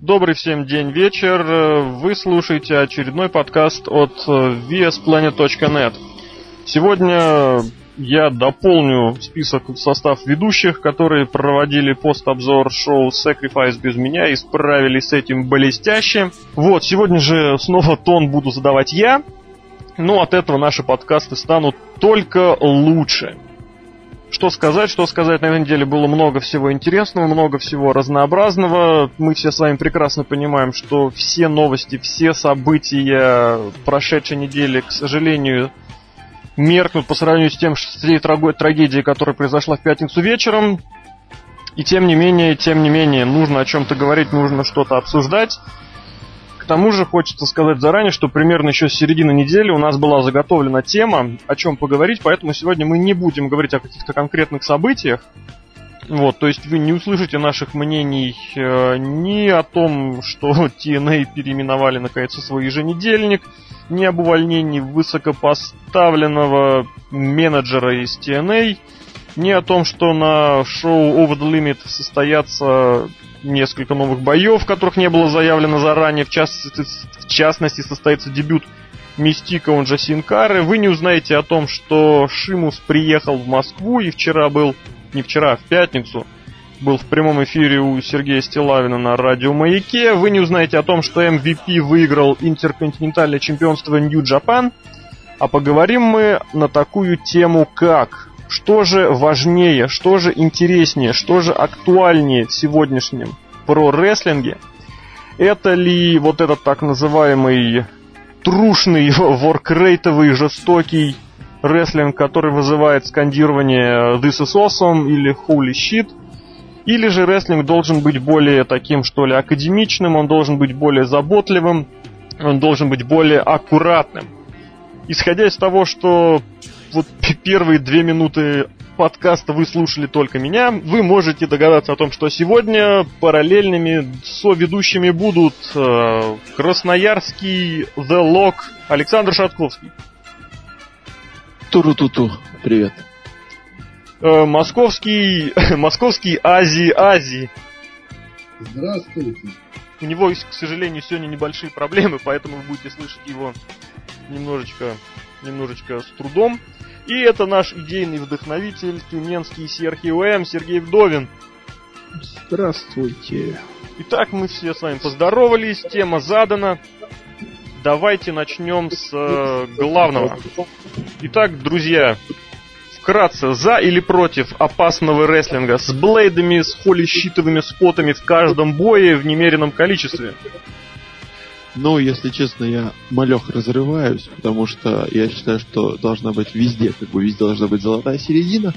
Добрый всем день, вечер. Вы слушаете очередной подкаст от vsplanet.net. Сегодня я дополню список состав ведущих, которые проводили пост-обзор шоу Sacrifice без меня и справились с этим блестяще. Вот, сегодня же снова тон буду задавать я, но от этого наши подкасты станут только лучше. Что сказать, что сказать, на неделе было много всего интересного, много всего разнообразного. Мы все с вами прекрасно понимаем, что все новости, все события прошедшей недели, к сожалению, меркнут по сравнению с тем, с той трагедией, которая произошла в пятницу вечером. И тем не менее, тем не менее, нужно о чем-то говорить, нужно что-то обсуждать. Тому же хочется сказать заранее, что примерно еще с середины недели у нас была заготовлена тема, о чем поговорить, поэтому сегодня мы не будем говорить о каких-то конкретных событиях. Вот, то есть вы не услышите наших мнений э, ни о том, что TNA переименовали наконец свой еженедельник, ни об увольнении высокопоставленного менеджера из TNA, ни о том, что на шоу Over the Limit состоятся несколько новых боев, которых не было заявлено заранее. В частности, в частности состоится дебют Мистика, он же Синкары. Вы не узнаете о том, что Шимус приехал в Москву и вчера был, не вчера, а в пятницу, был в прямом эфире у Сергея Стилавина на радио Маяке. Вы не узнаете о том, что MVP выиграл интерконтинентальное чемпионство Japan. А поговорим мы на такую тему, как что же важнее, что же интереснее, что же актуальнее в сегодняшнем про-рестлинге? Это ли вот этот так называемый трушный, воркрейтовый, жестокий рестлинг, который вызывает скандирование This is awesome или Holy shit? Или же рестлинг должен быть более таким, что ли, академичным, он должен быть более заботливым, он должен быть более аккуратным. Исходя из того, что вот первые две минуты подкаста вы слушали только меня, вы можете догадаться о том, что сегодня параллельными соведущими будут э, Красноярский The Lock Александр Шатковский. Туру-туту, привет. Э, московский, московский Ази Ази. Здравствуйте. У него, к сожалению, сегодня небольшие проблемы, поэтому вы будете слышать его немножечко, немножечко с трудом. И это наш идейный вдохновитель, тюменский Сергей УМ, Сергей Вдовин. Здравствуйте. Итак, мы все с вами поздоровались, тема задана. Давайте начнем с э, главного. Итак, друзья, вкратце, за или против опасного рестлинга с блейдами, с холищитовыми спотами в каждом бое в немеренном количестве? Ну, если честно, я малех разрываюсь, потому что я считаю, что должна быть везде, как бы везде должна быть золотая середина.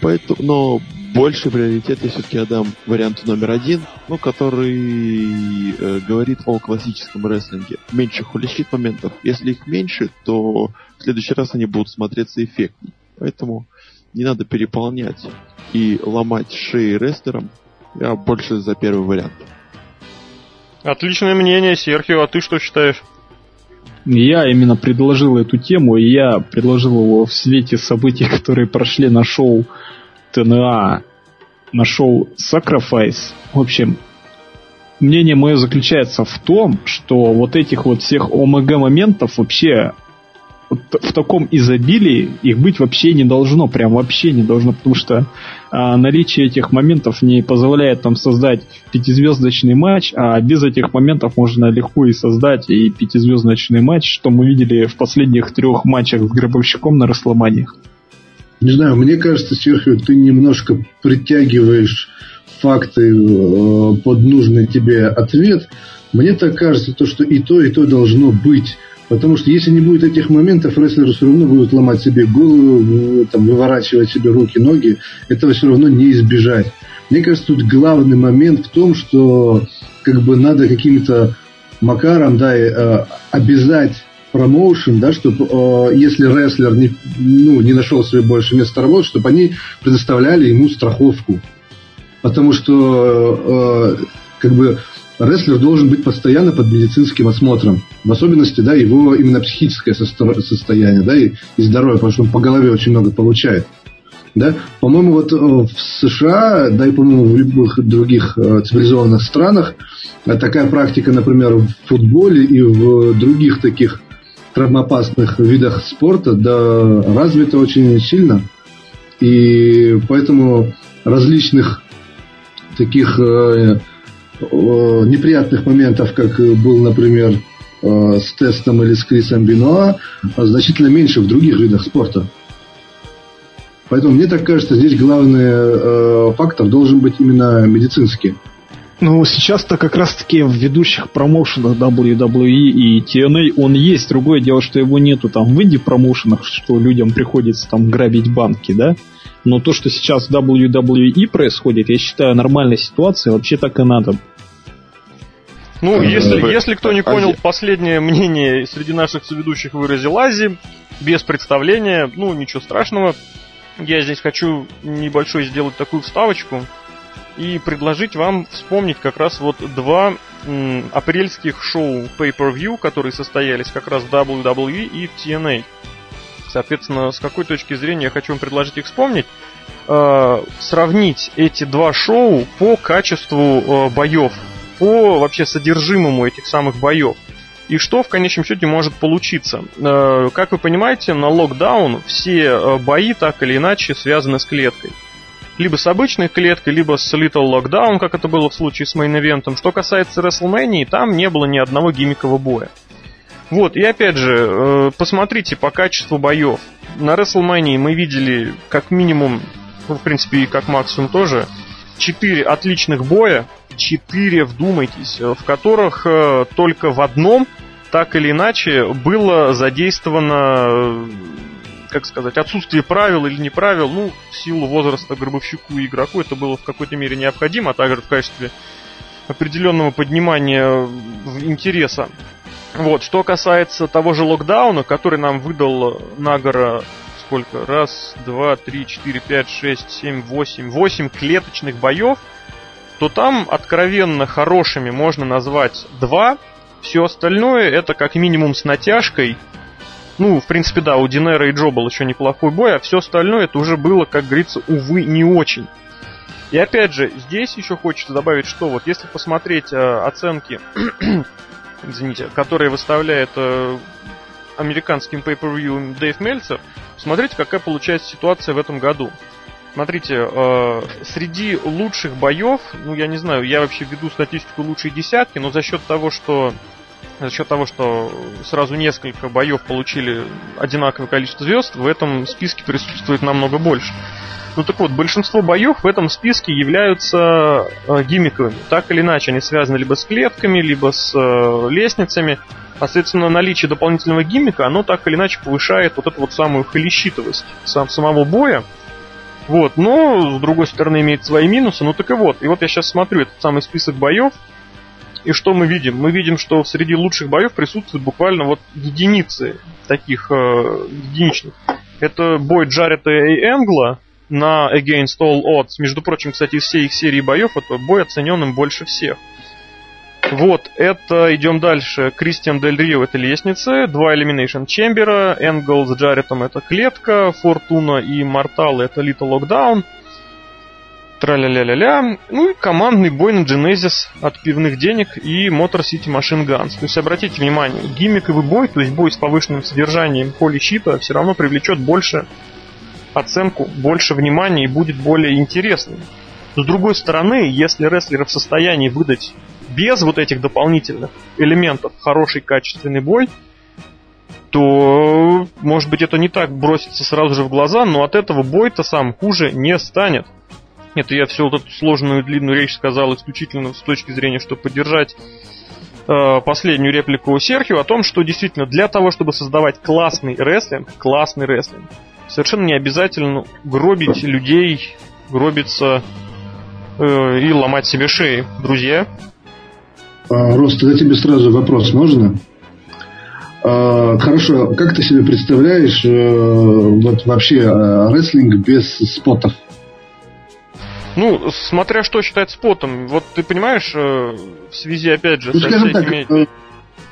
Поэтому, но больше приоритет я все-таки отдам варианту номер один, ну, который э, говорит о классическом рестлинге. Меньше холищит моментов. Если их меньше, то в следующий раз они будут смотреться эффектнее. Поэтому не надо переполнять и ломать шеи рестлерам. Я больше за первый вариант. Отличное мнение, Серхио, а ты что считаешь? Я именно предложил эту тему, и я предложил его в свете событий, которые прошли на шоу ТНА, на шоу Sacrifice. В общем, мнение мое заключается в том, что вот этих вот всех ОМГ моментов вообще в таком изобилии их быть вообще не должно, прям вообще не должно, потому что а, наличие этих моментов не позволяет нам создать пятизвездочный матч, а без этих моментов можно легко и создать и пятизвездочный матч, что мы видели в последних трех матчах с Гробовщиком на Рассломаниях. Не знаю, мне кажется, Серхио, ты немножко притягиваешь факты э, под нужный тебе ответ. Мне так кажется, то, что и то, и то должно быть. Потому что если не будет этих моментов, рестлеры все равно будут ломать себе голову, там, выворачивать себе руки, ноги. Этого все равно не избежать. Мне кажется, тут главный момент в том, что как бы надо каким-то макаром да, э, обязать промоушен, да, чтобы э, если рестлер не, ну, не нашел себе больше места работы, чтобы они предоставляли ему страховку. Потому что э, как бы рестлер должен быть постоянно под медицинским осмотром. В особенности, да, его именно психическое состояние, да, и, и здоровье, потому что он по голове очень много получает. Да? По-моему, вот э, в США, да и, по-моему, в любых других э, цивилизованных странах такая практика, например, в футболе и в других таких травмоопасных видах спорта да, развита очень сильно. И поэтому различных таких э, э, неприятных моментов, как был, например, э, с тестом или с Крисом Бенуа, значительно меньше в других видах спорта. Поэтому мне так кажется, здесь главный э, фактор должен быть именно медицинский. Ну, сейчас-то как раз-таки в ведущих промоушенах WWE и TNA он есть. Другое дело, что его нету там в инди-промоушенах, что людям приходится там грабить банки, да? Но то, что сейчас в WWE происходит, я считаю, нормальная ситуация, вообще так и надо. Ну, если, если кто не понял, последнее мнение среди наших соведущих выразил Ази, без представления, ну, ничего страшного. Я здесь хочу небольшой сделать такую вставочку и предложить вам вспомнить как раз вот два м, апрельских шоу Pay-Per-View, которые состоялись как раз в WWE и в TNA. Соответственно, с какой точки зрения я хочу вам предложить их вспомнить? Э, сравнить эти два шоу по качеству э, боев, по вообще содержимому этих самых боев. И что в конечном счете может получиться? Э, как вы понимаете, на локдаун все э, бои так или иначе связаны с клеткой либо с обычной клеткой, либо с Little Lockdown, как это было в случае с мейн-эвентом. Что касается WrestleMania, там не было ни одного гиммикового боя. Вот, и опять же, э, посмотрите по качеству боев. На WrestleMania мы видели как минимум, в принципе, и как максимум тоже, четыре отличных боя, четыре, вдумайтесь, в которых э, только в одном так или иначе было задействовано как сказать, отсутствие правил или не правил, ну, в силу возраста гробовщику и игроку это было в какой-то мере необходимо, а также в качестве определенного поднимания интереса. Вот, что касается того же локдауна, который нам выдал Нагора сколько? Раз, два, три, четыре, пять, шесть, семь, восемь. Восемь клеточных боев, то там откровенно хорошими можно назвать два. Все остальное это как минимум с натяжкой ну, в принципе, да, у Динера и Джо был еще неплохой бой, а все остальное это уже было, как говорится, увы, не очень. И опять же, здесь еще хочется добавить, что вот если посмотреть э, оценки, извините, которые выставляет э, американским pay-per-view Дэйв Мельцер, смотрите, какая получается ситуация в этом году. Смотрите, э, среди лучших боев, ну я не знаю, я вообще веду статистику лучшие десятки, но за счет того, что за счет того, что сразу несколько боев получили одинаковое количество звезд, в этом списке присутствует намного больше. Ну так вот, большинство боев в этом списке являются э, гиммиковыми. Так или иначе, они связаны либо с клетками, либо с э, лестницами. Соответственно, наличие дополнительного гиммика, оно так или иначе повышает вот эту вот самую холещитовость сам, самого боя. Вот, но, с другой стороны, имеет свои минусы. Ну так и вот. И вот я сейчас смотрю этот самый список боев. И что мы видим? Мы видим, что среди лучших боев присутствуют буквально вот единицы таких э, единичных. Это бой Джарета и Энгла на Against All Odds. Между прочим, кстати, из всей их серии боев это бой оценен им больше всех. Вот, это, идем дальше. Кристиан Дель Рио это лестницы, два Elimination Чембера, Энгл с Джаретом это клетка, Фортуна и Мортал это Little Lockdown, тра-ля-ля-ля-ля. Ну и командный бой на Genesis от пивных денег и Motor City Machine Guns. То есть обратите внимание, гиммиковый бой, то есть бой с повышенным содержанием поли щита, все равно привлечет больше оценку, больше внимания и будет более интересным. С другой стороны, если рестлеры в состоянии выдать без вот этих дополнительных элементов хороший качественный бой, то, может быть, это не так бросится сразу же в глаза, но от этого бой-то сам хуже не станет. Это я всю вот эту сложную длинную речь сказал исключительно с точки зрения, чтобы поддержать э, последнюю реплику Серхио о том, что действительно для того, чтобы создавать классный рестлинг, классный рестлинг, совершенно не обязательно гробить людей, гробиться э, и ломать себе шеи. Друзья? А, Рост, тогда тебе сразу вопрос можно? А, хорошо, как ты себе представляешь э, вот вообще э, рестлинг без спотов? Ну, смотря что считать спотом. Вот ты понимаешь, э, в связи, опять же, ну, со всякими... Так,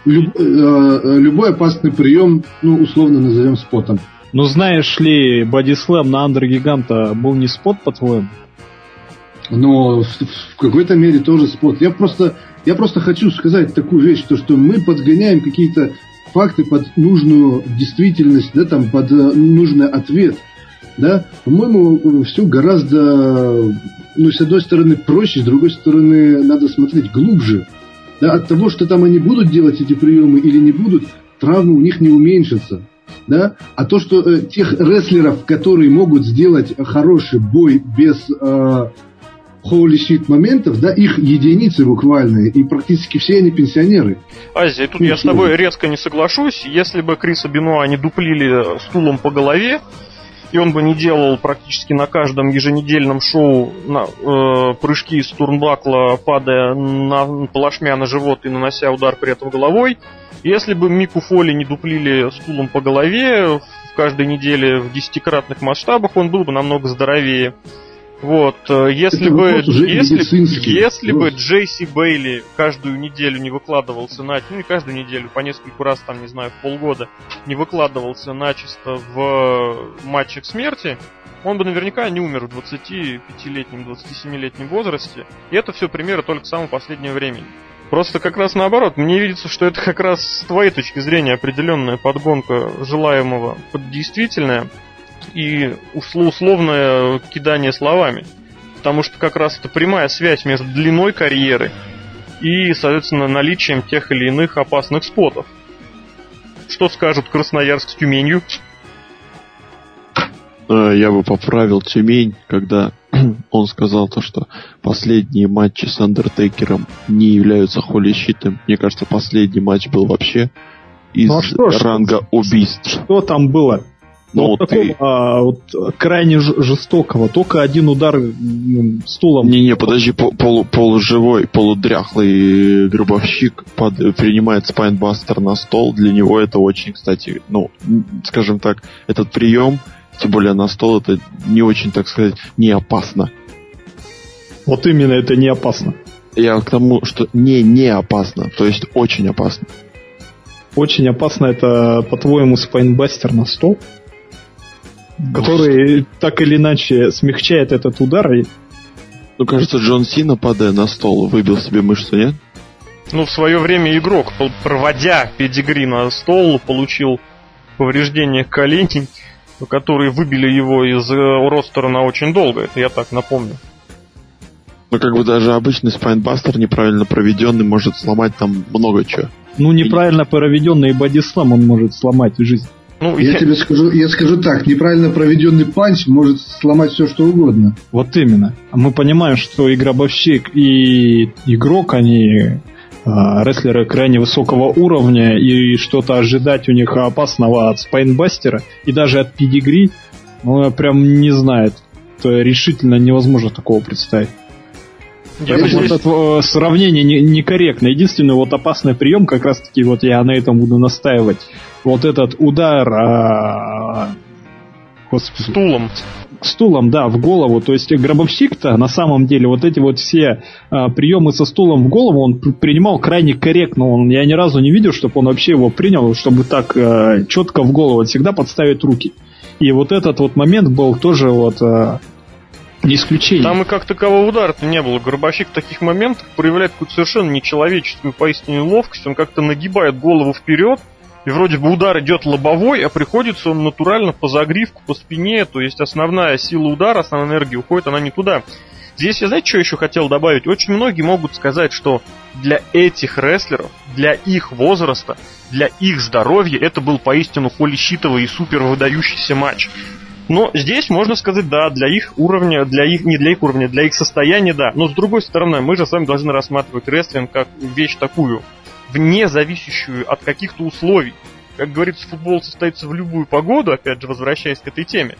люб, любой опасный прием, ну, условно назовем спотом. Ну, знаешь ли, бодислэм на Андер Гиганта был не спот, по-твоему? но в, в какой-то мере тоже спорт. Я просто, я просто хочу сказать такую вещь, то, что мы подгоняем какие-то факты под нужную действительность, да, там, под э, нужный ответ. Да, по-моему, все гораздо, ну, с одной стороны, проще, с другой стороны, надо смотреть глубже. Да, от того, что там они будут делать эти приемы или не будут, травмы у них не уменьшатся. Да? А то, что э, тех рестлеров, которые могут сделать хороший бой без э, holy shit моментов, да, их единицы буквальные, и практически все они пенсионеры. Азия, тут я с тобой резко не соглашусь. Если бы Криса Бенуа не дуплили стулом по голове, и он бы не делал практически на каждом еженедельном шоу на, э, прыжки из турнбакла, падая на плашмя на живот и нанося удар при этом головой. Если бы Мику Фоли не дуплили стулом по голове в каждой неделе в десятикратных масштабах, он был бы намного здоровее. Вот, э, если Это бы, если, если бы Джейси Бейли каждую неделю не выкладывался на, ну не каждую неделю, по нескольку раз, там, не знаю, в полгода, не выкладывался начисто в матчах смерти, он бы наверняка не умер в 25-летнем, 27-летнем возрасте. И это все примеры только самого последнего времени. Просто как раз наоборот, мне видится, что это как раз с твоей точки зрения определенная подгонка желаемого под действительное и условное кидание словами. Потому что как раз это прямая связь между длиной карьеры и, соответственно, наличием тех или иных опасных спотов. Что скажут Красноярск с Тюменью? Э, я бы поправил Тюмень, когда он сказал то, что последние матчи с Андертекером не являются холищитым. Мне кажется, последний матч был вообще из ну, а что, ранга убийств. Что там было? Ну, вот такого, ты... а, вот, крайне жестокого. Только один удар стулом. Не-не, подожди, полу, полуживой, полудряхлый гробовщик под, принимает спайнбастер на стол. Для него это очень, кстати, ну, скажем так, этот прием, тем более на стол, это не очень, так сказать, не опасно. Вот именно это не опасно. Я к тому, что не не опасно, то есть очень опасно. Очень опасно это, по-твоему, спайнбастер на стол? Который так или иначе смягчает этот удар. И... Ну, кажется, Джон Сина, падая на стол, выбил себе мышцу, нет? Ну, в свое время игрок, проводя педигри на стол, получил повреждение коленей, которые выбили его из э, ростера на очень долго. Это я так напомню. Ну, как бы даже обычный спайнбастер неправильно проведенный может сломать там много чего. Ну, неправильно проведенный бодислам он может сломать жизнь. Ну, я, я тебе скажу, я скажу так, неправильно проведенный панч может сломать все, что угодно. Вот именно. Мы понимаем, что и гробовщик, и игрок, они а, рестлеры крайне высокого уровня, и что-то ожидать у них опасного от спайнбастера, и даже от педигри, ну, я прям не знаю. Это решительно невозможно такого представить. Я вот здесь... это сравнение не, некорректно. Единственный вот опасный прием, как раз таки вот я на этом буду настаивать. Вот этот удар а... Господи. стулом. Стулом, да, в голову. То есть гробовщик-то на самом деле вот эти вот все а, приемы со стулом в голову он принимал крайне корректно. Он, я ни разу не видел, чтобы он вообще его принял, чтобы так а, четко в голову. Он всегда подставить руки. И вот этот вот момент был тоже вот а, не исключение. Там и как такового удара-то не было. Горбащик в таких моментах проявляет какую-то совершенно нечеловеческую поистине ловкость. Он как-то нагибает голову вперед, и вроде бы удар идет лобовой, а приходится он натурально по загривку, по спине. То есть основная сила удара, основная энергия уходит, она не туда. Здесь я, знаете, что еще хотел добавить? Очень многие могут сказать, что для этих рестлеров, для их возраста, для их здоровья это был поистину холищитовый и супер выдающийся матч. Но здесь можно сказать, да, для их уровня, для их, не для их уровня, для их состояния, да. Но с другой стороны, мы же с вами должны рассматривать рестлинг как вещь такую, вне зависящую от каких-то условий. Как говорится, футбол состоится в любую погоду, опять же, возвращаясь к этой теме.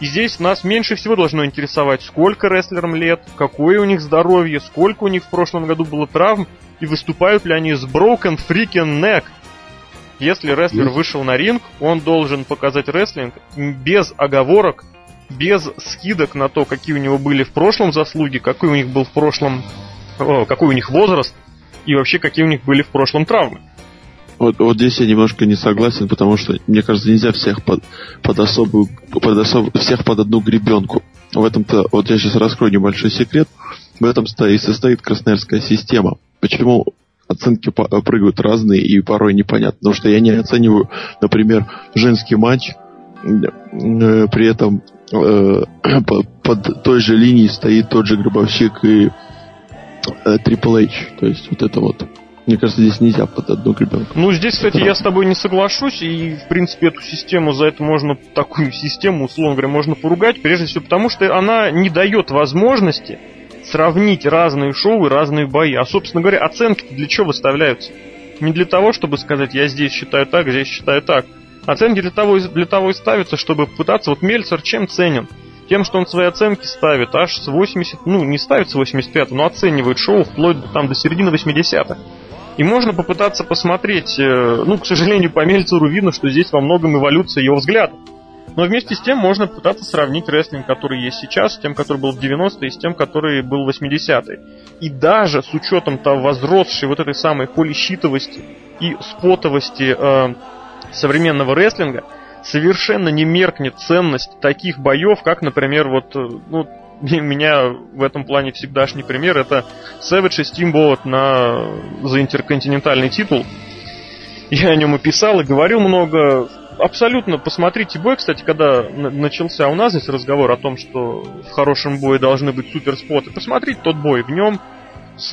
И здесь нас меньше всего должно интересовать, сколько рестлерам лет, какое у них здоровье, сколько у них в прошлом году было травм, и выступают ли они с broken freaking neck, если рестлер вышел на ринг, он должен показать рестлинг без оговорок, без скидок на то, какие у него были в прошлом заслуги, какой у них был в прошлом, о, какой у них возраст и вообще какие у них были в прошлом травмы. Вот, вот здесь я немножко не согласен, потому что, мне кажется, нельзя всех под, под особую, под особ, всех под одну гребенку в этом-то, вот я сейчас раскрою небольшой секрет, в этом и состоит красноярская система. Почему оценки прыгают разные и порой непонятно. Потому что я не оцениваю, например, женский матч, э, при этом э, под той же линией стоит тот же Гробовщик и э, Triple H. То есть вот это вот. Мне кажется, здесь нельзя под одну гребенку. Ну, здесь, кстати, я с тобой не соглашусь, и, в принципе, эту систему, за это можно, такую систему, условно говоря, можно поругать, прежде всего потому, что она не дает возможности сравнить разные шоу и разные бои. А, собственно говоря, оценки для чего выставляются? Не для того, чтобы сказать, я здесь считаю так, здесь считаю так. Оценки для того, для того и ставятся, чтобы пытаться... Вот Мельцер чем ценен? Тем, что он свои оценки ставит аж с 80... Ну, не ставит с 85 но оценивает шоу вплоть там до середины 80-х. И можно попытаться посмотреть, э, ну, к сожалению, по Мельцеру видно, что здесь во многом эволюция его взгляда. Но вместе с тем можно пытаться сравнить рестлинг, который есть сейчас, с тем, который был в 90-е, и с тем, который был в 80-е. И даже с учетом того возросшей вот этой самой полищитовости и спотовости э, современного рестлинга, совершенно не меркнет ценность таких боев, как, например, вот, э, ну, меня в этом плане всегдашний пример это Savage и Steamboat на за интерконтинентальный титул. Я о нем и писал, и говорил много абсолютно посмотрите бой, кстати, когда начался у нас здесь разговор о том, что в хорошем бое должны быть суперспоты. Посмотрите тот бой, в нем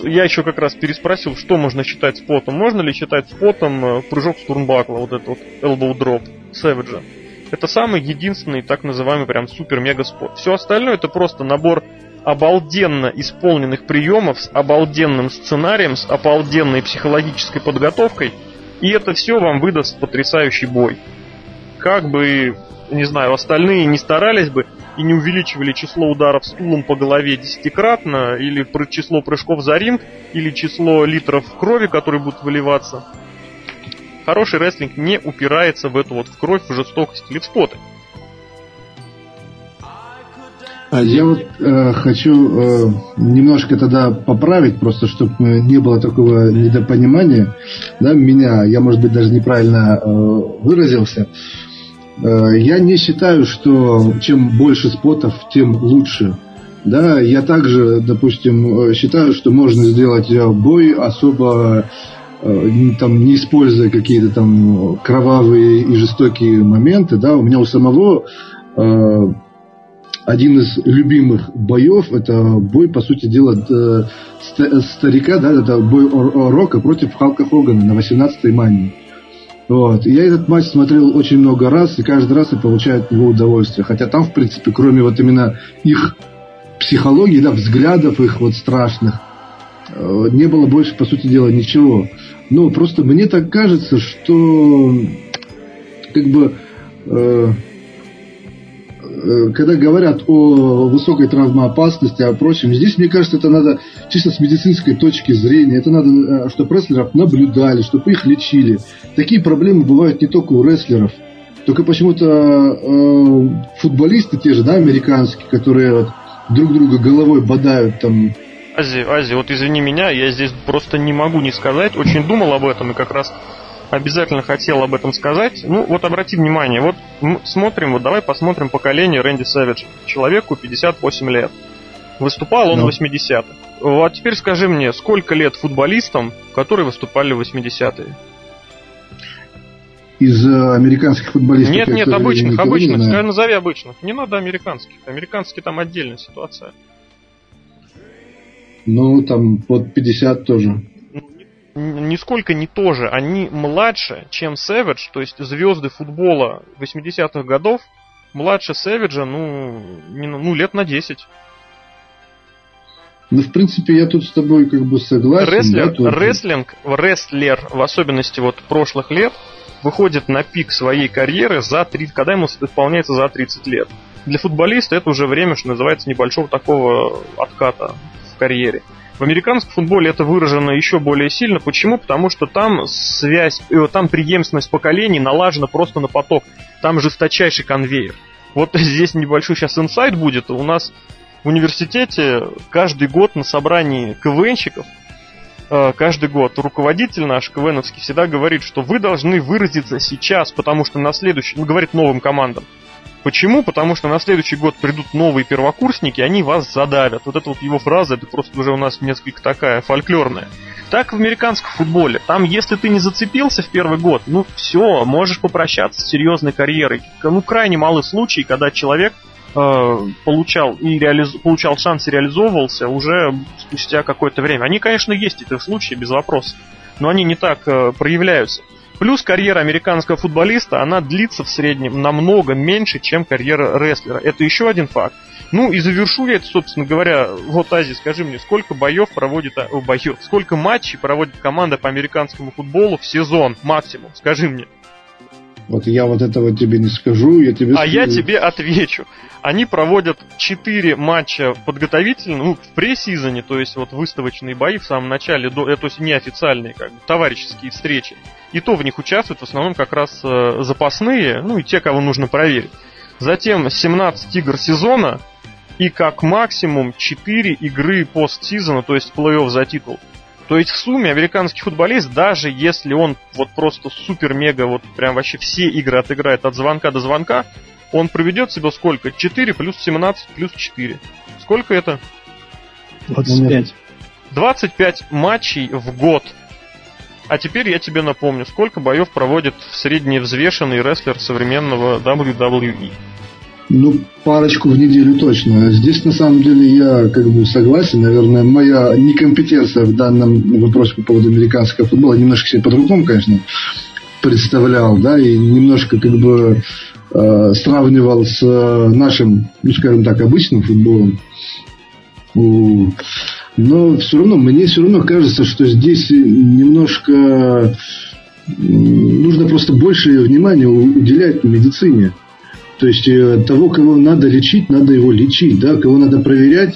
я еще как раз переспросил, что можно считать спотом. Можно ли считать спотом э, прыжок с турнбакла, вот этот вот elbow drop Savage. Это самый единственный так называемый прям супер-мега спот. Все остальное это просто набор обалденно исполненных приемов с обалденным сценарием, с обалденной психологической подготовкой, и это все вам выдаст потрясающий бой как бы, не знаю, остальные не старались бы и не увеличивали число ударов стулом по голове десятикратно, или число прыжков за ринг, или число литров крови, которые будут выливаться. Хороший рестлинг не упирается в эту вот в кровь, в жестокость или в споты. А я вот э, хочу э, немножко тогда поправить, просто чтобы не было такого недопонимания, да, меня, я, может быть, даже неправильно э, выразился. Э, я не считаю, что чем больше спотов, тем лучше. Да, я также, допустим, считаю, что можно сделать э, бой особо э, там не используя какие-то там кровавые и жестокие моменты, да, у меня у самого э, один из любимых боев это бой, по сути дела, старика, да, это бой Рока против Халка Хогана на 18-й мании. Вот. я этот матч смотрел очень много раз, и каждый раз я получаю от него удовольствие. Хотя там, в принципе, кроме вот именно их психологии, да, взглядов их вот страшных, э, не было больше, по сути дела, ничего. Но просто мне так кажется, что как бы э, когда говорят о высокой травмоопасности, о прочем, здесь, мне кажется, это надо чисто с медицинской точки зрения. Это надо, э, чтобы рестлеров наблюдали, чтобы их лечили. Такие проблемы бывают не только у рестлеров. Только почему-то э, футболисты те же, да, американские, которые вот друг друга головой бодают там. Ази, Ази, вот извини меня, я здесь просто не могу не сказать. Очень думал об этом и как раз обязательно хотел об этом сказать. Ну, вот обрати внимание, вот смотрим, вот давай посмотрим поколение Рэнди Сэвидж. Человеку 58 лет. Выступал он ну. в 80-х. Вот теперь скажи мне, сколько лет футболистам, которые выступали в 80-е? Из э, американских футболистов? Нет, нет, обычных, обычных. Скажи, назови обычных. Не надо американских. Американские там отдельная ситуация. Ну, там под 50 тоже нисколько не то же. Они младше, чем Savage, то есть звезды футбола 80-х годов младше Savage, ну, не, ну, лет на 10. Ну, в принципе, я тут с тобой как бы согласен. Рестлер, да. Рестлинг, рестлер, в особенности вот прошлых лет, выходит на пик своей карьеры за 30, когда ему исполняется за 30 лет. Для футболиста это уже время, что называется, небольшого такого отката в карьере. В американском футболе это выражено еще более сильно. Почему? Потому что там связь, э, там преемственность поколений налажена просто на поток. Там жесточайший конвейер. Вот здесь небольшой сейчас инсайт будет. У нас в университете каждый год на собрании КВНщиков э, каждый год руководитель наш КВНовский всегда говорит, что вы должны выразиться сейчас, потому что на следующий, ну, говорит новым командам, Почему? Потому что на следующий год придут новые первокурсники, они вас задавят. Вот эта вот его фраза, это просто уже у нас несколько такая фольклорная. Так в американском футболе. Там, если ты не зацепился в первый год, ну все, можешь попрощаться с серьезной карьерой. Ну, крайне малы случаи, когда человек э, получал и реализ... получал шанс и реализовывался уже спустя какое-то время. Они, конечно, есть эти случаи, без вопросов. Но они не так э, проявляются. Плюс карьера американского футболиста, она длится в среднем намного меньше, чем карьера рестлера. Это еще один факт. Ну и завершу я это, собственно говоря, вот, Ази, скажи мне, сколько боев проводит, боев, сколько матчей проводит команда по американскому футболу в сезон максимум, скажи мне. Вот я вот этого тебе не скажу, я тебе А скажу. я тебе отвечу. Они проводят 4 матча подготовительные, ну, в пресс-сезоне, то есть вот выставочные бои в самом начале, до, э, то есть неофициальные, как бы, товарищеские встречи. И то в них участвуют в основном как раз э, запасные, ну и те, кого нужно проверить. Затем 17 игр сезона и как максимум 4 игры постсезона, то есть плей-офф за титул. То есть в сумме американский футболист, даже если он вот просто супер-мега, вот прям вообще все игры отыграет от звонка до звонка, он проведет себе сколько? 4 плюс 17 плюс 4. Сколько это? 25. 25 матчей в год. А теперь я тебе напомню, сколько боев проводит средневзвешенный рестлер современного WWE. Ну, парочку в неделю точно. Здесь, на самом деле, я как бы согласен. Наверное, моя некомпетенция в данном вопросе по поводу американского футбола немножко себе по-другому, конечно, представлял, да, и немножко как бы э, сравнивал с э, нашим, ну, скажем так, обычным футболом. Но все равно, мне все равно кажется, что здесь немножко нужно просто больше внимания уделять медицине. То есть э, того, кого надо лечить, надо его лечить, да, кого надо проверять,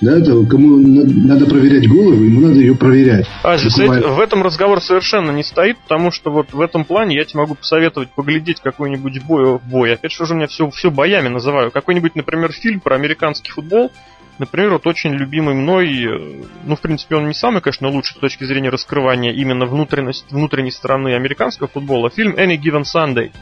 да, того, кому на- надо проверять голову, ему надо ее проверять. С Буквально. в этом разговор совершенно не стоит, потому что вот в этом плане я тебе могу посоветовать поглядеть какой-нибудь бой, бой. Опять же, уже у меня все, все боями называю. Какой-нибудь, например, фильм про американский футбол. Например, вот очень любимый мной, э, ну, в принципе, он не самый, конечно, лучший с точки зрения раскрывания именно внутренность, внутренней стороны американского футбола. Фильм Any Given Sunday.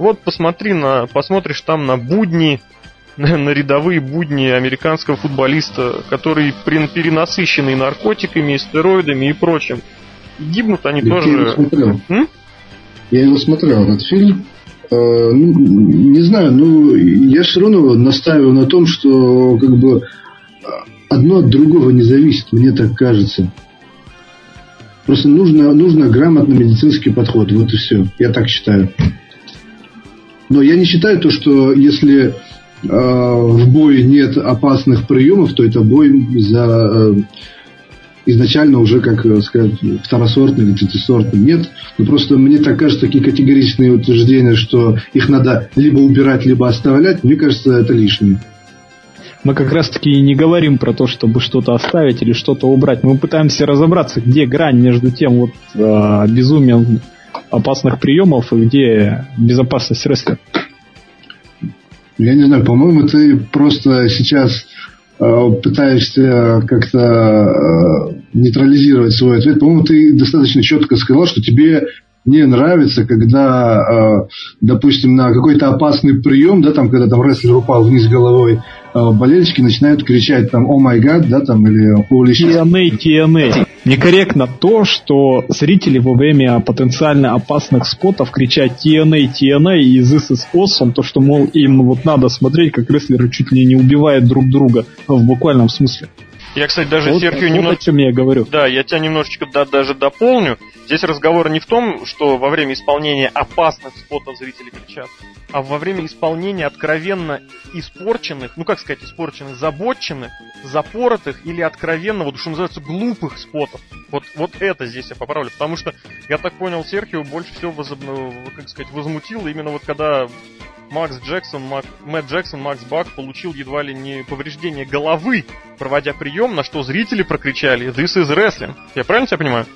Вот посмотри на, посмотришь там на будни, на, на рядовые будни американского футболиста, который перенасыщенный наркотиками, стероидами и прочим. И гибнут они Я его тоже. смотрел. М? Я его смотрел, этот фильм. Э, ну, не знаю, ну, я все равно настаиваю на том, что как бы одно от другого не зависит, мне так кажется. Просто нужно, нужно грамотный медицинский подход, вот и все. Я так считаю. Но я не считаю то, что если э, в бое нет опасных приемов, то это бой за э, изначально уже, как э, сказать, второсортный или третьесортный. Нет. Но просто мне так кажется, такие категоричные утверждения, что их надо либо убирать, либо оставлять, мне кажется, это лишнее. Мы как раз таки и не говорим про то, чтобы что-то оставить или что-то убрать. Мы пытаемся разобраться, где грань между тем вот э, безумием опасных приемов и где безопасность рестлера. Я не знаю, по-моему, ты просто сейчас э, пытаешься как-то э, нейтрализировать свой ответ. По-моему, ты достаточно четко сказал, что тебе не нравится, когда, э, допустим, на какой-то опасный прием, да, там, когда там рестлер упал вниз головой, э, болельщики начинают кричать там «О май гад», да, там, или «Holy shit». TNA, TNA. Некорректно то, что зрители во время потенциально опасных спотов кричат TNA, TNA и This is awesome, то, что, мол, им вот надо смотреть, как рестлеры чуть ли не убивают друг друга в буквальном смысле. Я, кстати, даже Вот, Серхио вот немного... о чем я говорю. Да, я тебя немножечко да- даже дополню. Здесь разговор не в том, что во время исполнения опасных спотов зрители кричат, а во время исполнения откровенно испорченных, ну как сказать, испорченных, забоченных, запоротых или откровенно, вот что называется, глупых спотов. Вот, вот это здесь я поправлю, потому что, я так понял, Серхио больше всего возобно- как сказать, возмутило именно вот когда Макс Джексон, Мак- Мэтт Джексон, Макс Бак получил едва ли не повреждение головы, проводя прием, на что зрители прокричали «This is wrestling». Я правильно тебя понимаю?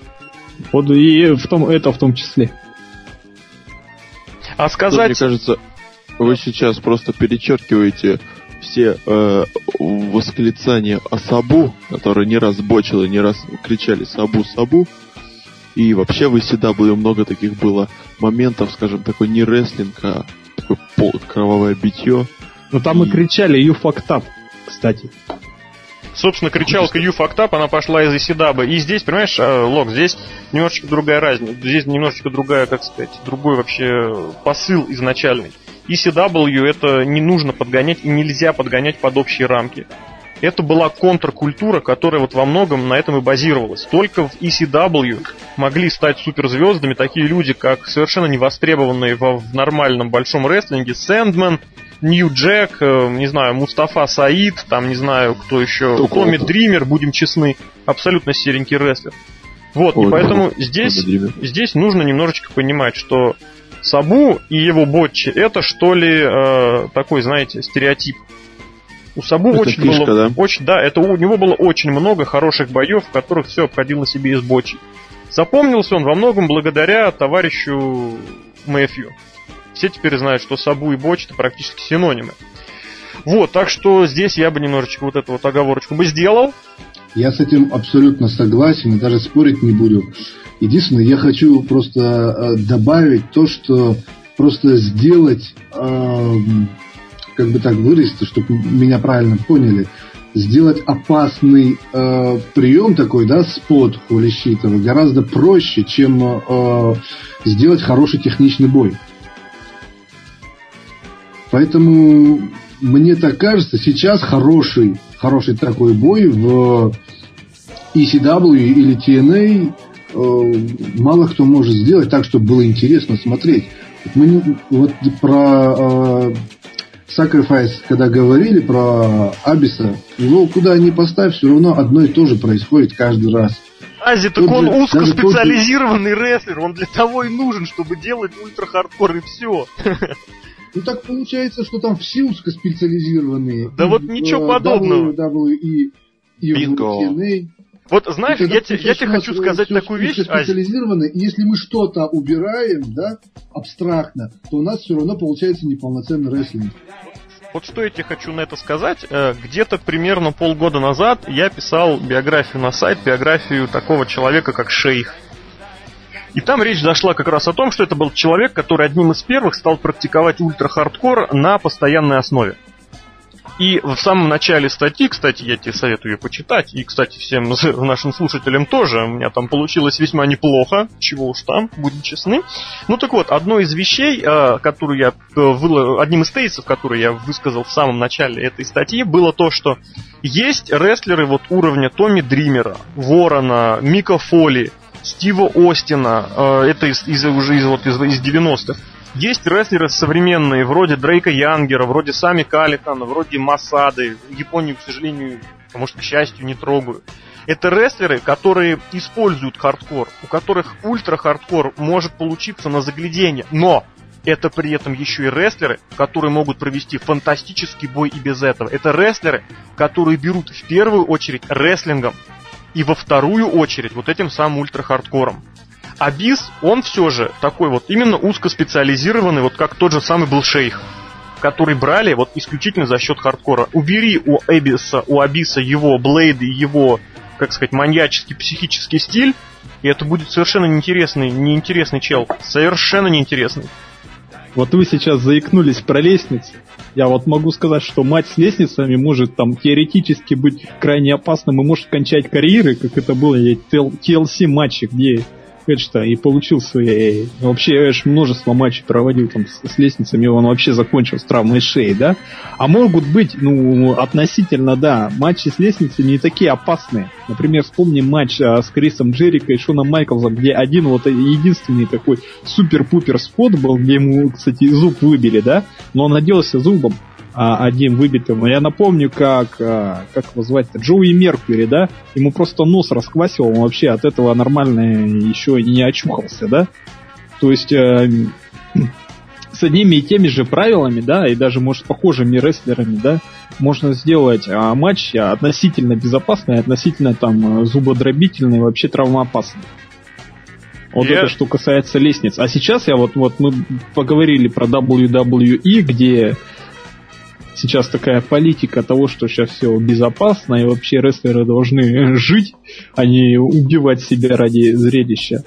Вот и в том, это в том числе. А Тут, сказать... мне кажется, вы сейчас просто перечеркиваете все э, восклицания о Сабу, которые не раз бочило, не раз кричали Сабу, Сабу. И вообще в ECW много таких было моментов, скажем, такой не рестлинг, а кровавое битье. Но там и кричали «You fucked up», кстати. Собственно, кричалка You fucked up, она пошла из ECW. И здесь, понимаешь, э, Лок, здесь немножечко другая разница. Здесь немножечко другая, как сказать, другой вообще посыл изначальный. ECW это не нужно подгонять и нельзя подгонять под общие рамки. Это была контркультура, которая вот во многом на этом и базировалась. Только в ECW могли стать суперзвездами такие люди, как совершенно невостребованные в, в нормальном большом рестлинге Сэндмен, Нью Джек, э, не знаю, Мустафа Саид, там, не знаю, кто еще, Кто Томми? Дример, будем честны, абсолютно серенький рестлер. Вот, Ой, и поэтому да, здесь, здесь нужно немножечко понимать, что Сабу и его ботчи это что ли э, такой, знаете, стереотип. У Сабу Это очень фишка, было, да? очень, да, это у него было очень много хороших боев, в которых все обходило себе из бочи. Запомнился он во многом благодаря товарищу Мэфью. Все теперь знают, что Сабу и Боч это практически синонимы. Вот, так что здесь я бы немножечко вот эту вот оговорочку бы сделал. Я с этим абсолютно согласен и даже спорить не буду. Единственное, я хочу просто э, добавить то, что просто сделать, эм, как бы так выразиться, чтобы меня правильно поняли, сделать опасный э, прием такой, да, спот Хулищитова гораздо проще, чем э, сделать хороший техничный бой. Поэтому мне так кажется, сейчас хороший, хороший такой бой в ECW или TNA э, мало кто может сделать так, чтобы было интересно смотреть. Мы вот про э, Sacrifice, когда говорили про Абиса, его куда ни поставь, все равно одно и то же происходит каждый раз. Ази, так он же узкоспециализированный рестлер, он для того и нужен, чтобы делать ультра-хардкор и все. Ну так получается, что там все узкоспециализированные. Да И, вот ничего э, подобного. WWE и, и Бинго. TNA. Вот знаешь, я, те- я тебе хочу сказать такую вещь, Ази. специализировано, и если мы что-то убираем, да, абстрактно, то у нас все равно получается неполноценный рестлинг. Вот что я тебе хочу на это сказать. Э, Где-то примерно полгода назад я писал биографию на сайт, биографию такого человека, как Шейх. И там речь зашла как раз о том, что это был человек, который одним из первых стал практиковать ультра-хардкор на постоянной основе. И в самом начале статьи, кстати, я тебе советую ее почитать, и, кстати, всем нашим слушателям тоже, у меня там получилось весьма неплохо, чего уж там, будем честны. Ну так вот, одной из вещей, э, которую я, э, выла- одним из тезисов, который я высказал в самом начале этой статьи, было то, что есть рестлеры вот уровня Томми Дримера, Ворона, Мика Фоли, Стива Остина, э, это из, из- уже из, вот, из, из 90-х. Есть рестлеры современные, вроде Дрейка Янгера, вроде Сами Каллихана, вроде Масады. Японию, к сожалению, а может, к счастью, не трогаю. Это рестлеры, которые используют хардкор, у которых ультра-хардкор может получиться на загляденье, но это при этом еще и рестлеры, которые могут провести фантастический бой и без этого. Это рестлеры, которые берут в первую очередь рестлингом и во вторую очередь вот этим самым ультра-хардкором. Абис, он все же такой вот именно узкоспециализированный, вот как тот же самый был шейх, который брали вот исключительно за счет хардкора. Убери у Эбиса, у Абиса его блейды, его, как сказать, маньяческий психический стиль, и это будет совершенно неинтересный, неинтересный чел. Совершенно неинтересный. Вот вы сейчас заикнулись про лестницы. Я вот могу сказать, что мать с лестницами может там теоретически быть крайне опасным и может кончать карьеры, как это было в TLC матче, где Эдж-то и получил свои... Вообще Эдж множество матчей проводил там с, с лестницами, он вообще закончил с травмой шеи, да? А могут быть, ну, относительно, да, матчи с лестницами не такие опасные. Например, вспомним матч а, с Крисом Джерика и Шоном Майклзом, где один вот единственный такой супер-пупер спот был, где ему, кстати, зуб выбили, да? Но он наделся зубом одним выбитым. Я напомню, как, а, как его звать-то, Джоуи Меркьюри, да? Ему просто нос расквасил, он вообще от этого нормально еще не очухался, да? То есть э, с одними и теми же правилами, да, и даже, может, похожими рестлерами, да, можно сделать а, матч относительно безопасный, относительно там зубодробительный, вообще травмоопасный. Вот Я- это что касается лестниц. А сейчас я вот, вот мы поговорили про WWE, где сейчас такая политика того, что сейчас все безопасно, и вообще рестлеры должны жить, а не убивать себя ради зрелища.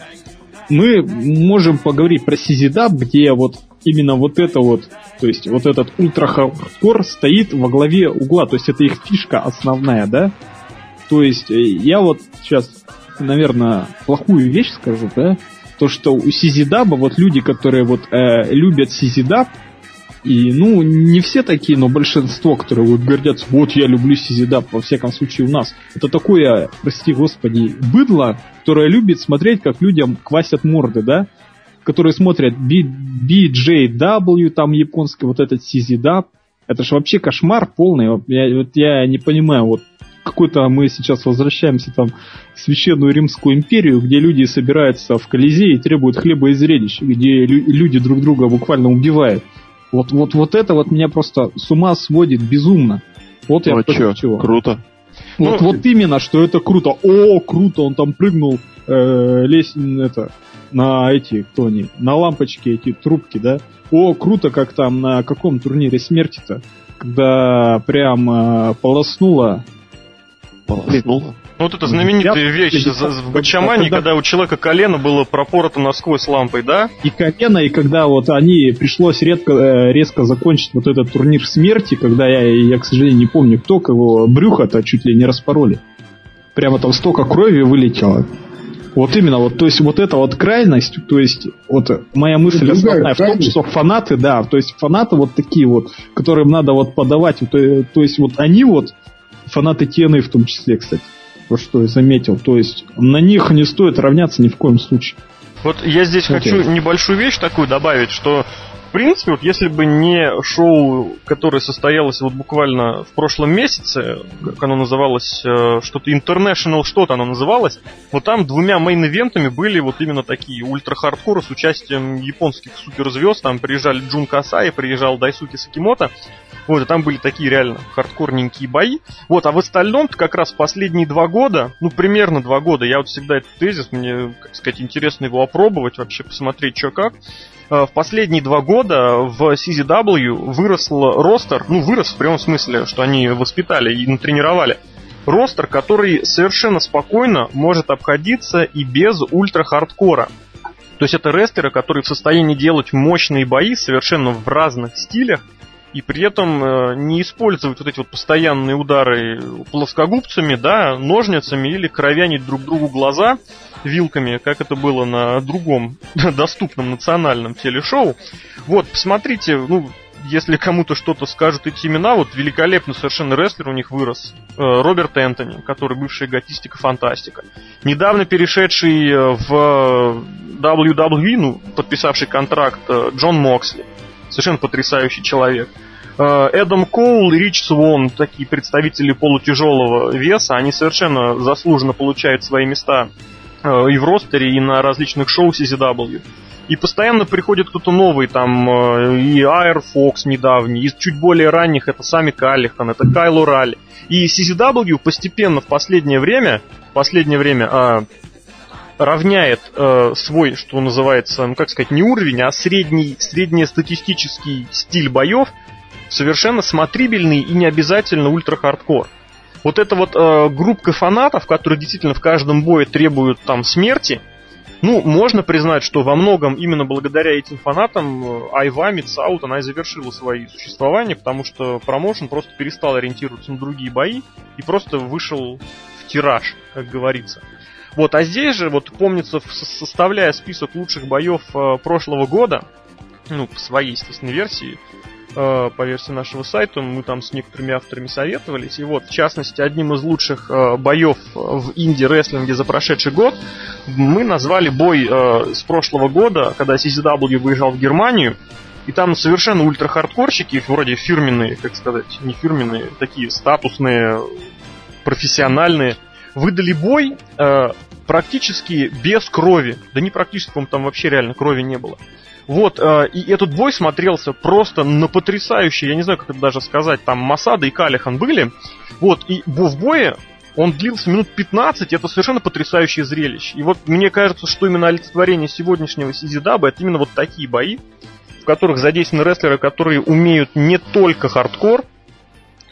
Мы можем поговорить про CZW, где вот именно вот это вот, то есть вот этот ультра-хардкор стоит во главе угла, то есть это их фишка основная, да? То есть э, я вот сейчас, наверное, плохую вещь скажу, да? То, что у CZW вот люди, которые вот э, любят CZW, и, ну, не все такие, но большинство, которые вот гордятся, вот я люблю Сизидап, во всяком случае у нас. Это такое, прости господи, быдло, которое любит смотреть, как людям квасят морды, да? Которые смотрят BJW, там японский, вот этот Сизидап. Это же вообще кошмар полный. Я, вот я не понимаю, вот какой-то мы сейчас возвращаемся там в священную Римскую империю, где люди собираются в Колизее и требуют хлеба и зрелищ, где лю- люди друг друга буквально убивают. Вот, вот, вот это вот меня просто с ума сводит безумно. Вот я Ну, а против чё, чего. круто. Вот, Ну, вот именно, что это круто. О, круто, он там прыгнул э, лезь, это, на эти, кто они, на лампочки эти трубки, да? О, круто, как там на каком турнире смерти-то, когда прям э, полоснуло. Полоснуло. Ну, вот это знаменитая Я- вещь я- в Гачамане, когда- когда у человека колено было пропорото насквозь лампой, да? И колено, и когда вот они пришлось редко, э, резко закончить вот этот турнир смерти, когда я, я, к сожалению, не помню, кто кого брюхо-то чуть ли не распороли. Прямо там столько крови вылетело. Вот именно, вот, то есть вот эта вот крайность, то есть вот моя мысль Другая основная в том, крайность. что фанаты, да, то есть фанаты вот такие вот, которым надо вот подавать, вот, э, то есть вот они вот, фанаты TNA в том числе, кстати, вот что я заметил, то есть на них не стоит равняться ни в коем случае. Вот я здесь Окей. хочу небольшую вещь такую добавить, что в принципе, вот если бы не шоу, которое состоялось вот буквально в прошлом месяце, как оно называлось, э, что-то International, что-то оно называлось, вот там двумя мейн-ивентами были вот именно такие ультра-хардкоры с участием японских суперзвезд, там приезжали Джун Касай, приезжал Дайсуки Сакимото, вот, и там были такие реально хардкорненькие бои. Вот, а в остальном как раз последние два года, ну, примерно два года, я вот всегда этот тезис, мне, как сказать, интересно его опробовать, вообще посмотреть, что как. Э, В последние два года в CZW вырос ростер, ну, вырос в прямом смысле, что они воспитали и натренировали, ростер, который совершенно спокойно может обходиться и без ультра-хардкора. То есть это рестлеры, которые в состоянии делать мощные бои совершенно в разных стилях, и при этом э, не использовать вот эти вот постоянные удары плоскогубцами, да, ножницами или кровянить друг другу глаза вилками, как это было на другом доступном национальном телешоу. Вот, посмотрите, ну, если кому-то что-то скажут эти имена, вот великолепный совершенно рестлер у них вырос. Э, Роберт Энтони, который бывший готистика фантастика. Недавно перешедший э, в WWE, ну, подписавший контракт Джон Моксли. Совершенно потрясающий человек. Э, Эдам Коул и Рич Свон, такие представители полутяжелого веса, они совершенно заслуженно получают свои места э, и в ростере, и на различных шоу CZW. И постоянно приходит кто-то новый, там э, и Air Fox недавний, из чуть более ранних это Сами Каллихан, это Кайло Ралли. И CZW постепенно в последнее время, последнее время а, равняет э, свой, что называется, ну как сказать, не уровень, а средний, среднестатистический стиль боев совершенно смотрибельный и не обязательно ультра-хардкор. Вот эта вот э, группа фанатов, которые действительно в каждом бое требуют там смерти, ну, можно признать, что во многом именно благодаря этим фанатам э, Айва, Мидсаут, она и завершила свои существования, потому что промоушен просто перестал ориентироваться на другие бои и просто вышел в тираж, как говорится. Вот, а здесь же, вот помнится, составляя список лучших боев э, прошлого года, ну, по своей, естественно, версии, э, по версии нашего сайта, мы там с некоторыми авторами советовались, и вот, в частности, одним из лучших э, боев в инди-рестлинге за прошедший год мы назвали бой э, с прошлого года, когда CZW выезжал в Германию, и там совершенно ультра-хардкорщики, вроде фирменные, как сказать, не фирменные, такие статусные, профессиональные, выдали бой э, практически без крови. Да не практически, по-моему, там вообще реально крови не было. Вот, э, и этот бой смотрелся просто на потрясающий, я не знаю, как это даже сказать, там Масада и Калихан были. Вот, и в бое он длился минут 15, и это совершенно потрясающее зрелище. И вот мне кажется, что именно олицетворение сегодняшнего Сизидаба это именно вот такие бои, в которых задействованы рестлеры, которые умеют не только хардкор,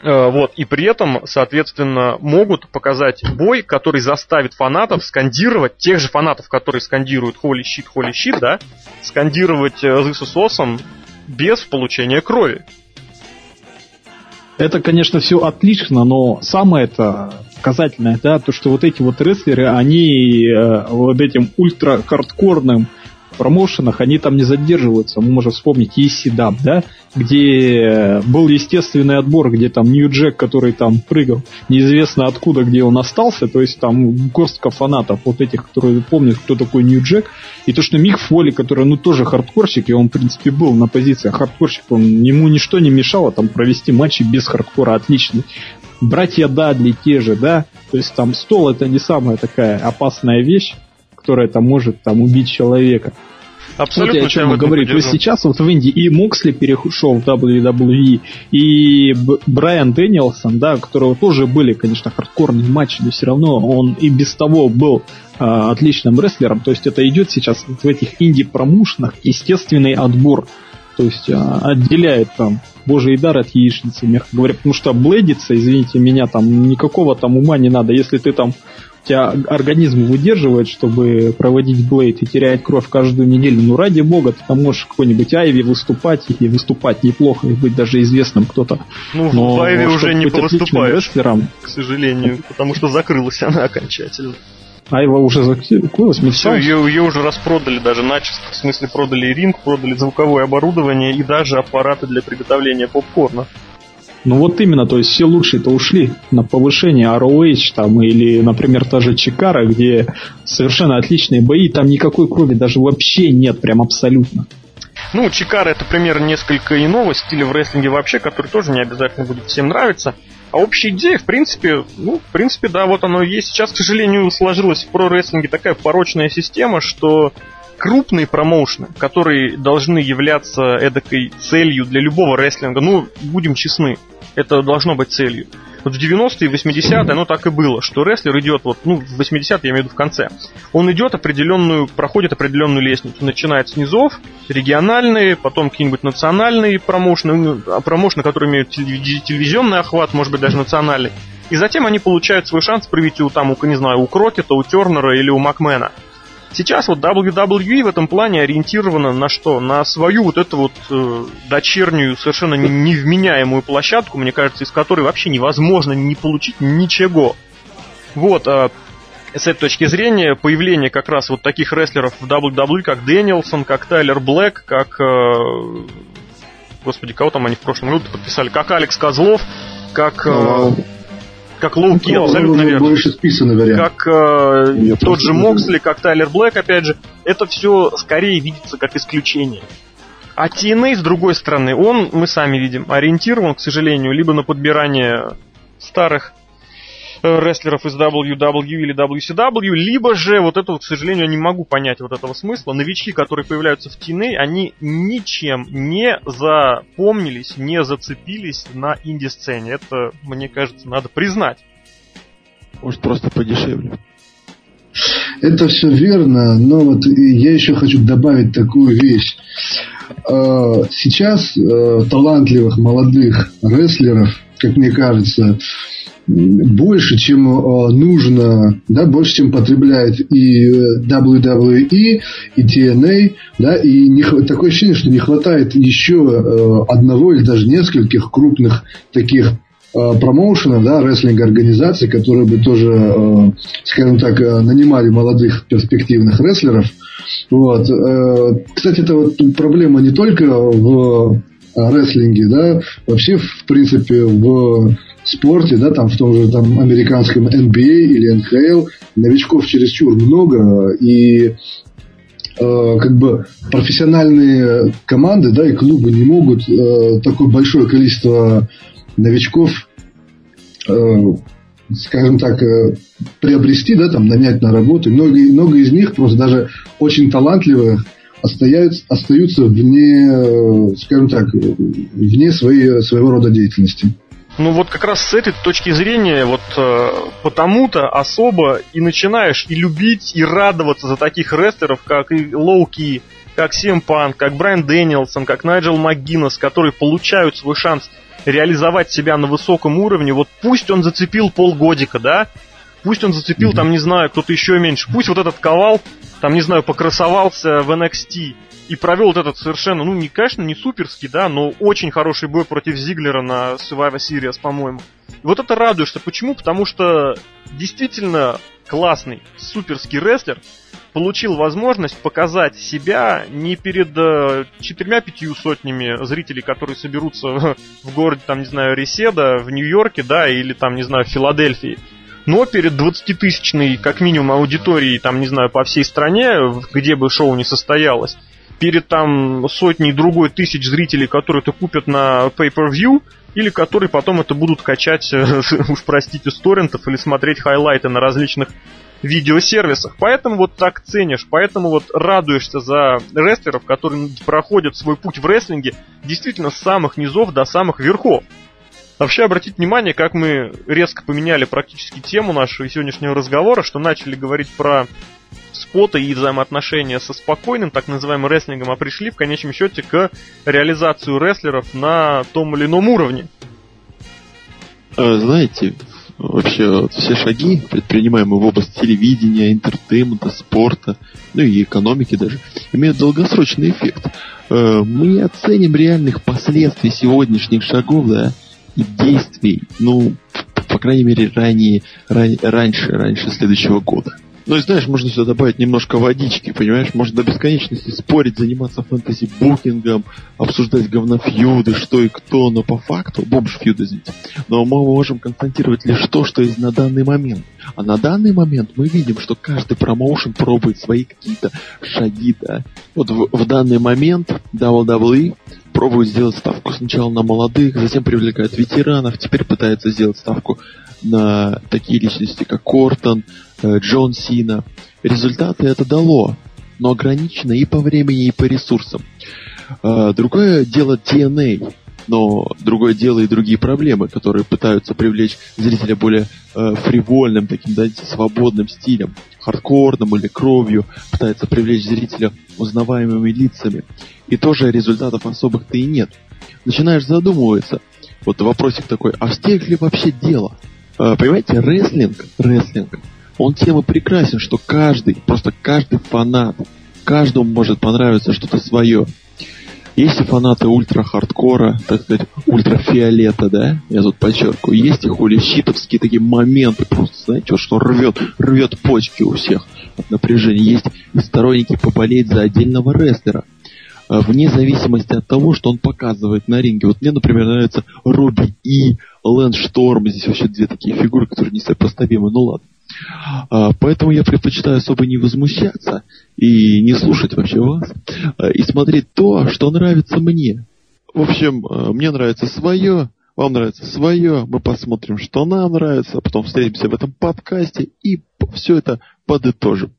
вот, и при этом, соответственно, могут показать бой, который заставит фанатов скандировать, тех же фанатов, которые скандируют holy shit, holy shit, да, скандировать э, is awesome, без получения крови. Это, конечно, все отлично, но самое это показательное, да, то, что вот эти вот рестлеры, они э, вот этим ультра-хардкорным промоушенах, они там не задерживаются. Мы можем вспомнить ECW, да, где был естественный отбор, где там Нью-Джек, который там прыгал, неизвестно откуда, где он остался, то есть там горстка фанатов, вот этих, которые помнят, кто такой Нью-Джек, и то, что Мик Фоли, который, ну, тоже хардкорщик, и он, в принципе, был на позиции хардкорщик, он, ему ничто не мешало там провести матчи без хардкора отличный. Братья Дадли те же, да, то есть там стол это не самая такая опасная вещь, которая там может там убить человека. Абсолютно. Вот я о чем я говорю. То есть сейчас вот в инди и Моксли перешел в WWE, и Брайан Дэниелсон, да, у которого тоже были, конечно, хардкорные матчи, но все равно он и без того был э, отличным рестлером. То есть это идет сейчас в этих инди-промоушенах естественный отбор. То есть э, отделяет там божий дар от яичницы, мягко говоря. Потому что блейдиться, извините меня, там никакого там ума не надо. Если ты там тебя организм выдерживает, чтобы проводить блейд и теряет кровь каждую неделю. Ну, ради бога, ты там можешь какой-нибудь Айви выступать и выступать неплохо, и быть даже известным кто-то. Ну, Но, в Айви уже не повыступаешь, к сожалению, потому что закрылась она окончательно. Айва уже закрылась, Все, ее, ее уже распродали даже начисто. В смысле, продали ринг, продали звуковое оборудование и даже аппараты для приготовления попкорна. Ну вот именно, то есть все лучшие-то ушли на повышение ROH там или, например, та же Чикара, где совершенно отличные бои, там никакой крови даже вообще нет, прям абсолютно. Ну, Чикара это пример несколько иного стиля в рестлинге вообще, который тоже не обязательно будет всем нравиться. А общая идея, в принципе, ну, в принципе, да, вот оно есть. Сейчас, к сожалению, сложилась в про-рестлинге такая порочная система, что крупные промоушены, которые должны являться эдакой целью для любого рестлинга, ну, будем честны, это должно быть целью. Вот в 90-е и 80-е оно так и было, что рестлер идет, вот, ну, в 80-е я имею в виду в конце, он идет определенную, проходит определенную лестницу, начинает с низов, региональные, потом какие-нибудь национальные промоушены, ну, а промоушены, которые имеют телевизионный охват, может быть, даже национальный, и затем они получают свой шанс проявить у, там, у, не знаю, у Крокета, у Тернера или у Макмена. Сейчас вот WWE в этом плане ориентирована на что? На свою вот эту вот э, дочернюю, совершенно невменяемую площадку, мне кажется, из которой вообще невозможно не получить ничего. Вот, э, с этой точки зрения, появление как раз вот таких рестлеров в WWE, как Дэнилсон, как Тайлер Блэк, как... Э, господи, кого там они в прошлом году подписали? Как Алекс Козлов, как... Э, как Лоуки, ну, абсолютно верно. Больше списанный вариант. Как э, тот же Моксли, как Тайлер Блэк, опять же. Это все скорее видится как исключение. А TNA, с другой стороны, он, мы сами видим, ориентирован, к сожалению, либо на подбирание старых рестлеров из WW или WCW, либо же, вот это, вот, к сожалению, я не могу понять вот этого смысла, новички, которые появляются в TNA, они ничем не запомнились, не зацепились на инди-сцене. Это, мне кажется, надо признать. Может, просто подешевле. Это все верно, но вот я еще хочу добавить такую вещь. Э, сейчас э, талантливых молодых рестлеров, как мне кажется, больше, чем э, нужно, да, больше, чем потребляет и WWE, и TNA, да, и не, такое ощущение, что не хватает еще э, одного или даже нескольких крупных таких э, промоушенов, да, рестлинг-организаций, которые бы тоже, э, скажем так, э, нанимали молодых перспективных рестлеров. Вот. Э, кстати, это вот проблема не только в рестлинге, да, вообще, в принципе, в спорте, да, там в том же там американском NBA или NHL новичков чересчур много, и э, как бы профессиональные команды, да, и клубы не могут э, такое большое количество новичков, э, скажем так, э, приобрести, да, там, нанять на работу. И много, много из них просто даже очень талантливых остаются, остаются вне, э, скажем так, вне своей, своего рода деятельности. Ну вот как раз с этой точки зрения, вот э, потому-то особо и начинаешь и любить, и радоваться за таких рестлеров, как и Лоуки, как Сим Панк, как Брайан Дэнилсон, как Найджел МакГиннес, которые получают свой шанс реализовать себя на высоком уровне. Вот пусть он зацепил полгодика, да? Пусть он зацепил, mm-hmm. там, не знаю, кто-то еще меньше. Пусть вот этот ковал, там, не знаю, покрасовался в NXT и провел вот этот совершенно, ну, не, конечно, не суперский, да, но очень хороший бой против Зиглера на Survivor Series, по-моему. Вот это радуешься. Почему? Потому что действительно классный, суперский рестлер получил возможность показать себя не перед э, четырьмя-пятью сотнями зрителей, которые соберутся в городе, там, не знаю, Реседа, в Нью-Йорке, да, или там, не знаю, в Филадельфии, но перед 20-тысячной, как минимум, аудиторией, там, не знаю, по всей стране, где бы шоу не состоялось, перед там сотней другой тысяч зрителей, которые это купят на pay-per-view, или которые потом это будут качать, уж простите, с торрентов или смотреть хайлайты на различных видеосервисах. Поэтому вот так ценишь, поэтому вот радуешься за рестлеров, которые проходят свой путь в рестлинге действительно с самых низов до самых верхов. Вообще обратить внимание, как мы резко поменяли практически тему нашего сегодняшнего разговора, что начали говорить про споты и взаимоотношения со спокойным, так называемым рестлингом, а пришли в конечном счете к реализацию рестлеров на том или ином уровне. Э, знаете, вообще вот все шаги, предпринимаемые в области телевидения, entertainment а, спорта, ну и экономики даже, имеют долгосрочный эффект. Э, мы оценим реальных последствий сегодняшних шагов, да, и действий, ну, по крайней мере, ранее, ран, раньше, раньше следующего года. Ну и знаешь, можно сюда добавить немножко водички, понимаешь? Можно до бесконечности спорить, заниматься фэнтези-букингом, обсуждать говнофьюды, что и кто, но по факту, бомж-фьюды, извините, но мы можем констатировать лишь то, что есть на данный момент. А на данный момент мы видим, что каждый промоушен пробует свои какие-то шаги, да. Вот в, в данный момент WWE пробует сделать ставку сначала на молодых, затем привлекает ветеранов, теперь пытается сделать ставку на такие личности, как Кортон, Джон Сина. Результаты это дало, но ограничено и по времени, и по ресурсам. Э, другое дело TNA, но другое дело и другие проблемы, которые пытаются привлечь зрителя более э, фривольным, таким, да, свободным стилем, хардкорным или кровью, пытается привлечь зрителя узнаваемыми лицами. И тоже результатов особых-то и нет. Начинаешь задумываться, вот вопросик такой, а в тех ли вообще дело? Э, понимаете, рестлинг, рестлинг, он тем и прекрасен, что каждый, просто каждый фанат, каждому может понравиться что-то свое. Есть и фанаты ультра-хардкора, так сказать, ультрафиолета, да, я тут подчеркиваю. Есть и хулищитовские такие моменты, просто, знаете, вот, что рвет, рвет почки у всех от напряжения. Есть и сторонники поболеть за отдельного рестлера э, вне зависимости от того, что он показывает на ринге. Вот мне, например, нравится Робби И, Лэндшторм. Здесь вообще две такие фигуры, которые не сопоставимы. Ну ладно. А, поэтому я предпочитаю особо не возмущаться и не слушать вообще вас, а, и смотреть то, что нравится мне. В общем, а, мне нравится свое, вам нравится свое, мы посмотрим, что нам нравится, потом встретимся в этом подкасте и все это подытожим.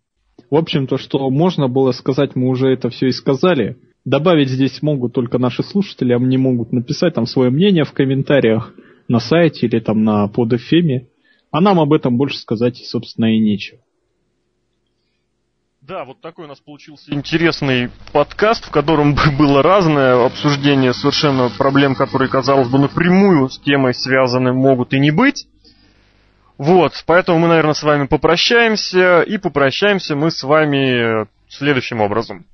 В общем, то, что можно было сказать, мы уже это все и сказали. Добавить здесь могут только наши слушатели, а мне могут написать там свое мнение в комментариях на сайте или там на подфеме. А нам об этом больше сказать, собственно, и нечего. Да, вот такой у нас получился интересный подкаст, в котором было разное обсуждение совершенно проблем, которые, казалось бы, напрямую с темой связаны, могут и не быть. Вот, поэтому мы, наверное, с вами попрощаемся, и попрощаемся мы с вами следующим образом.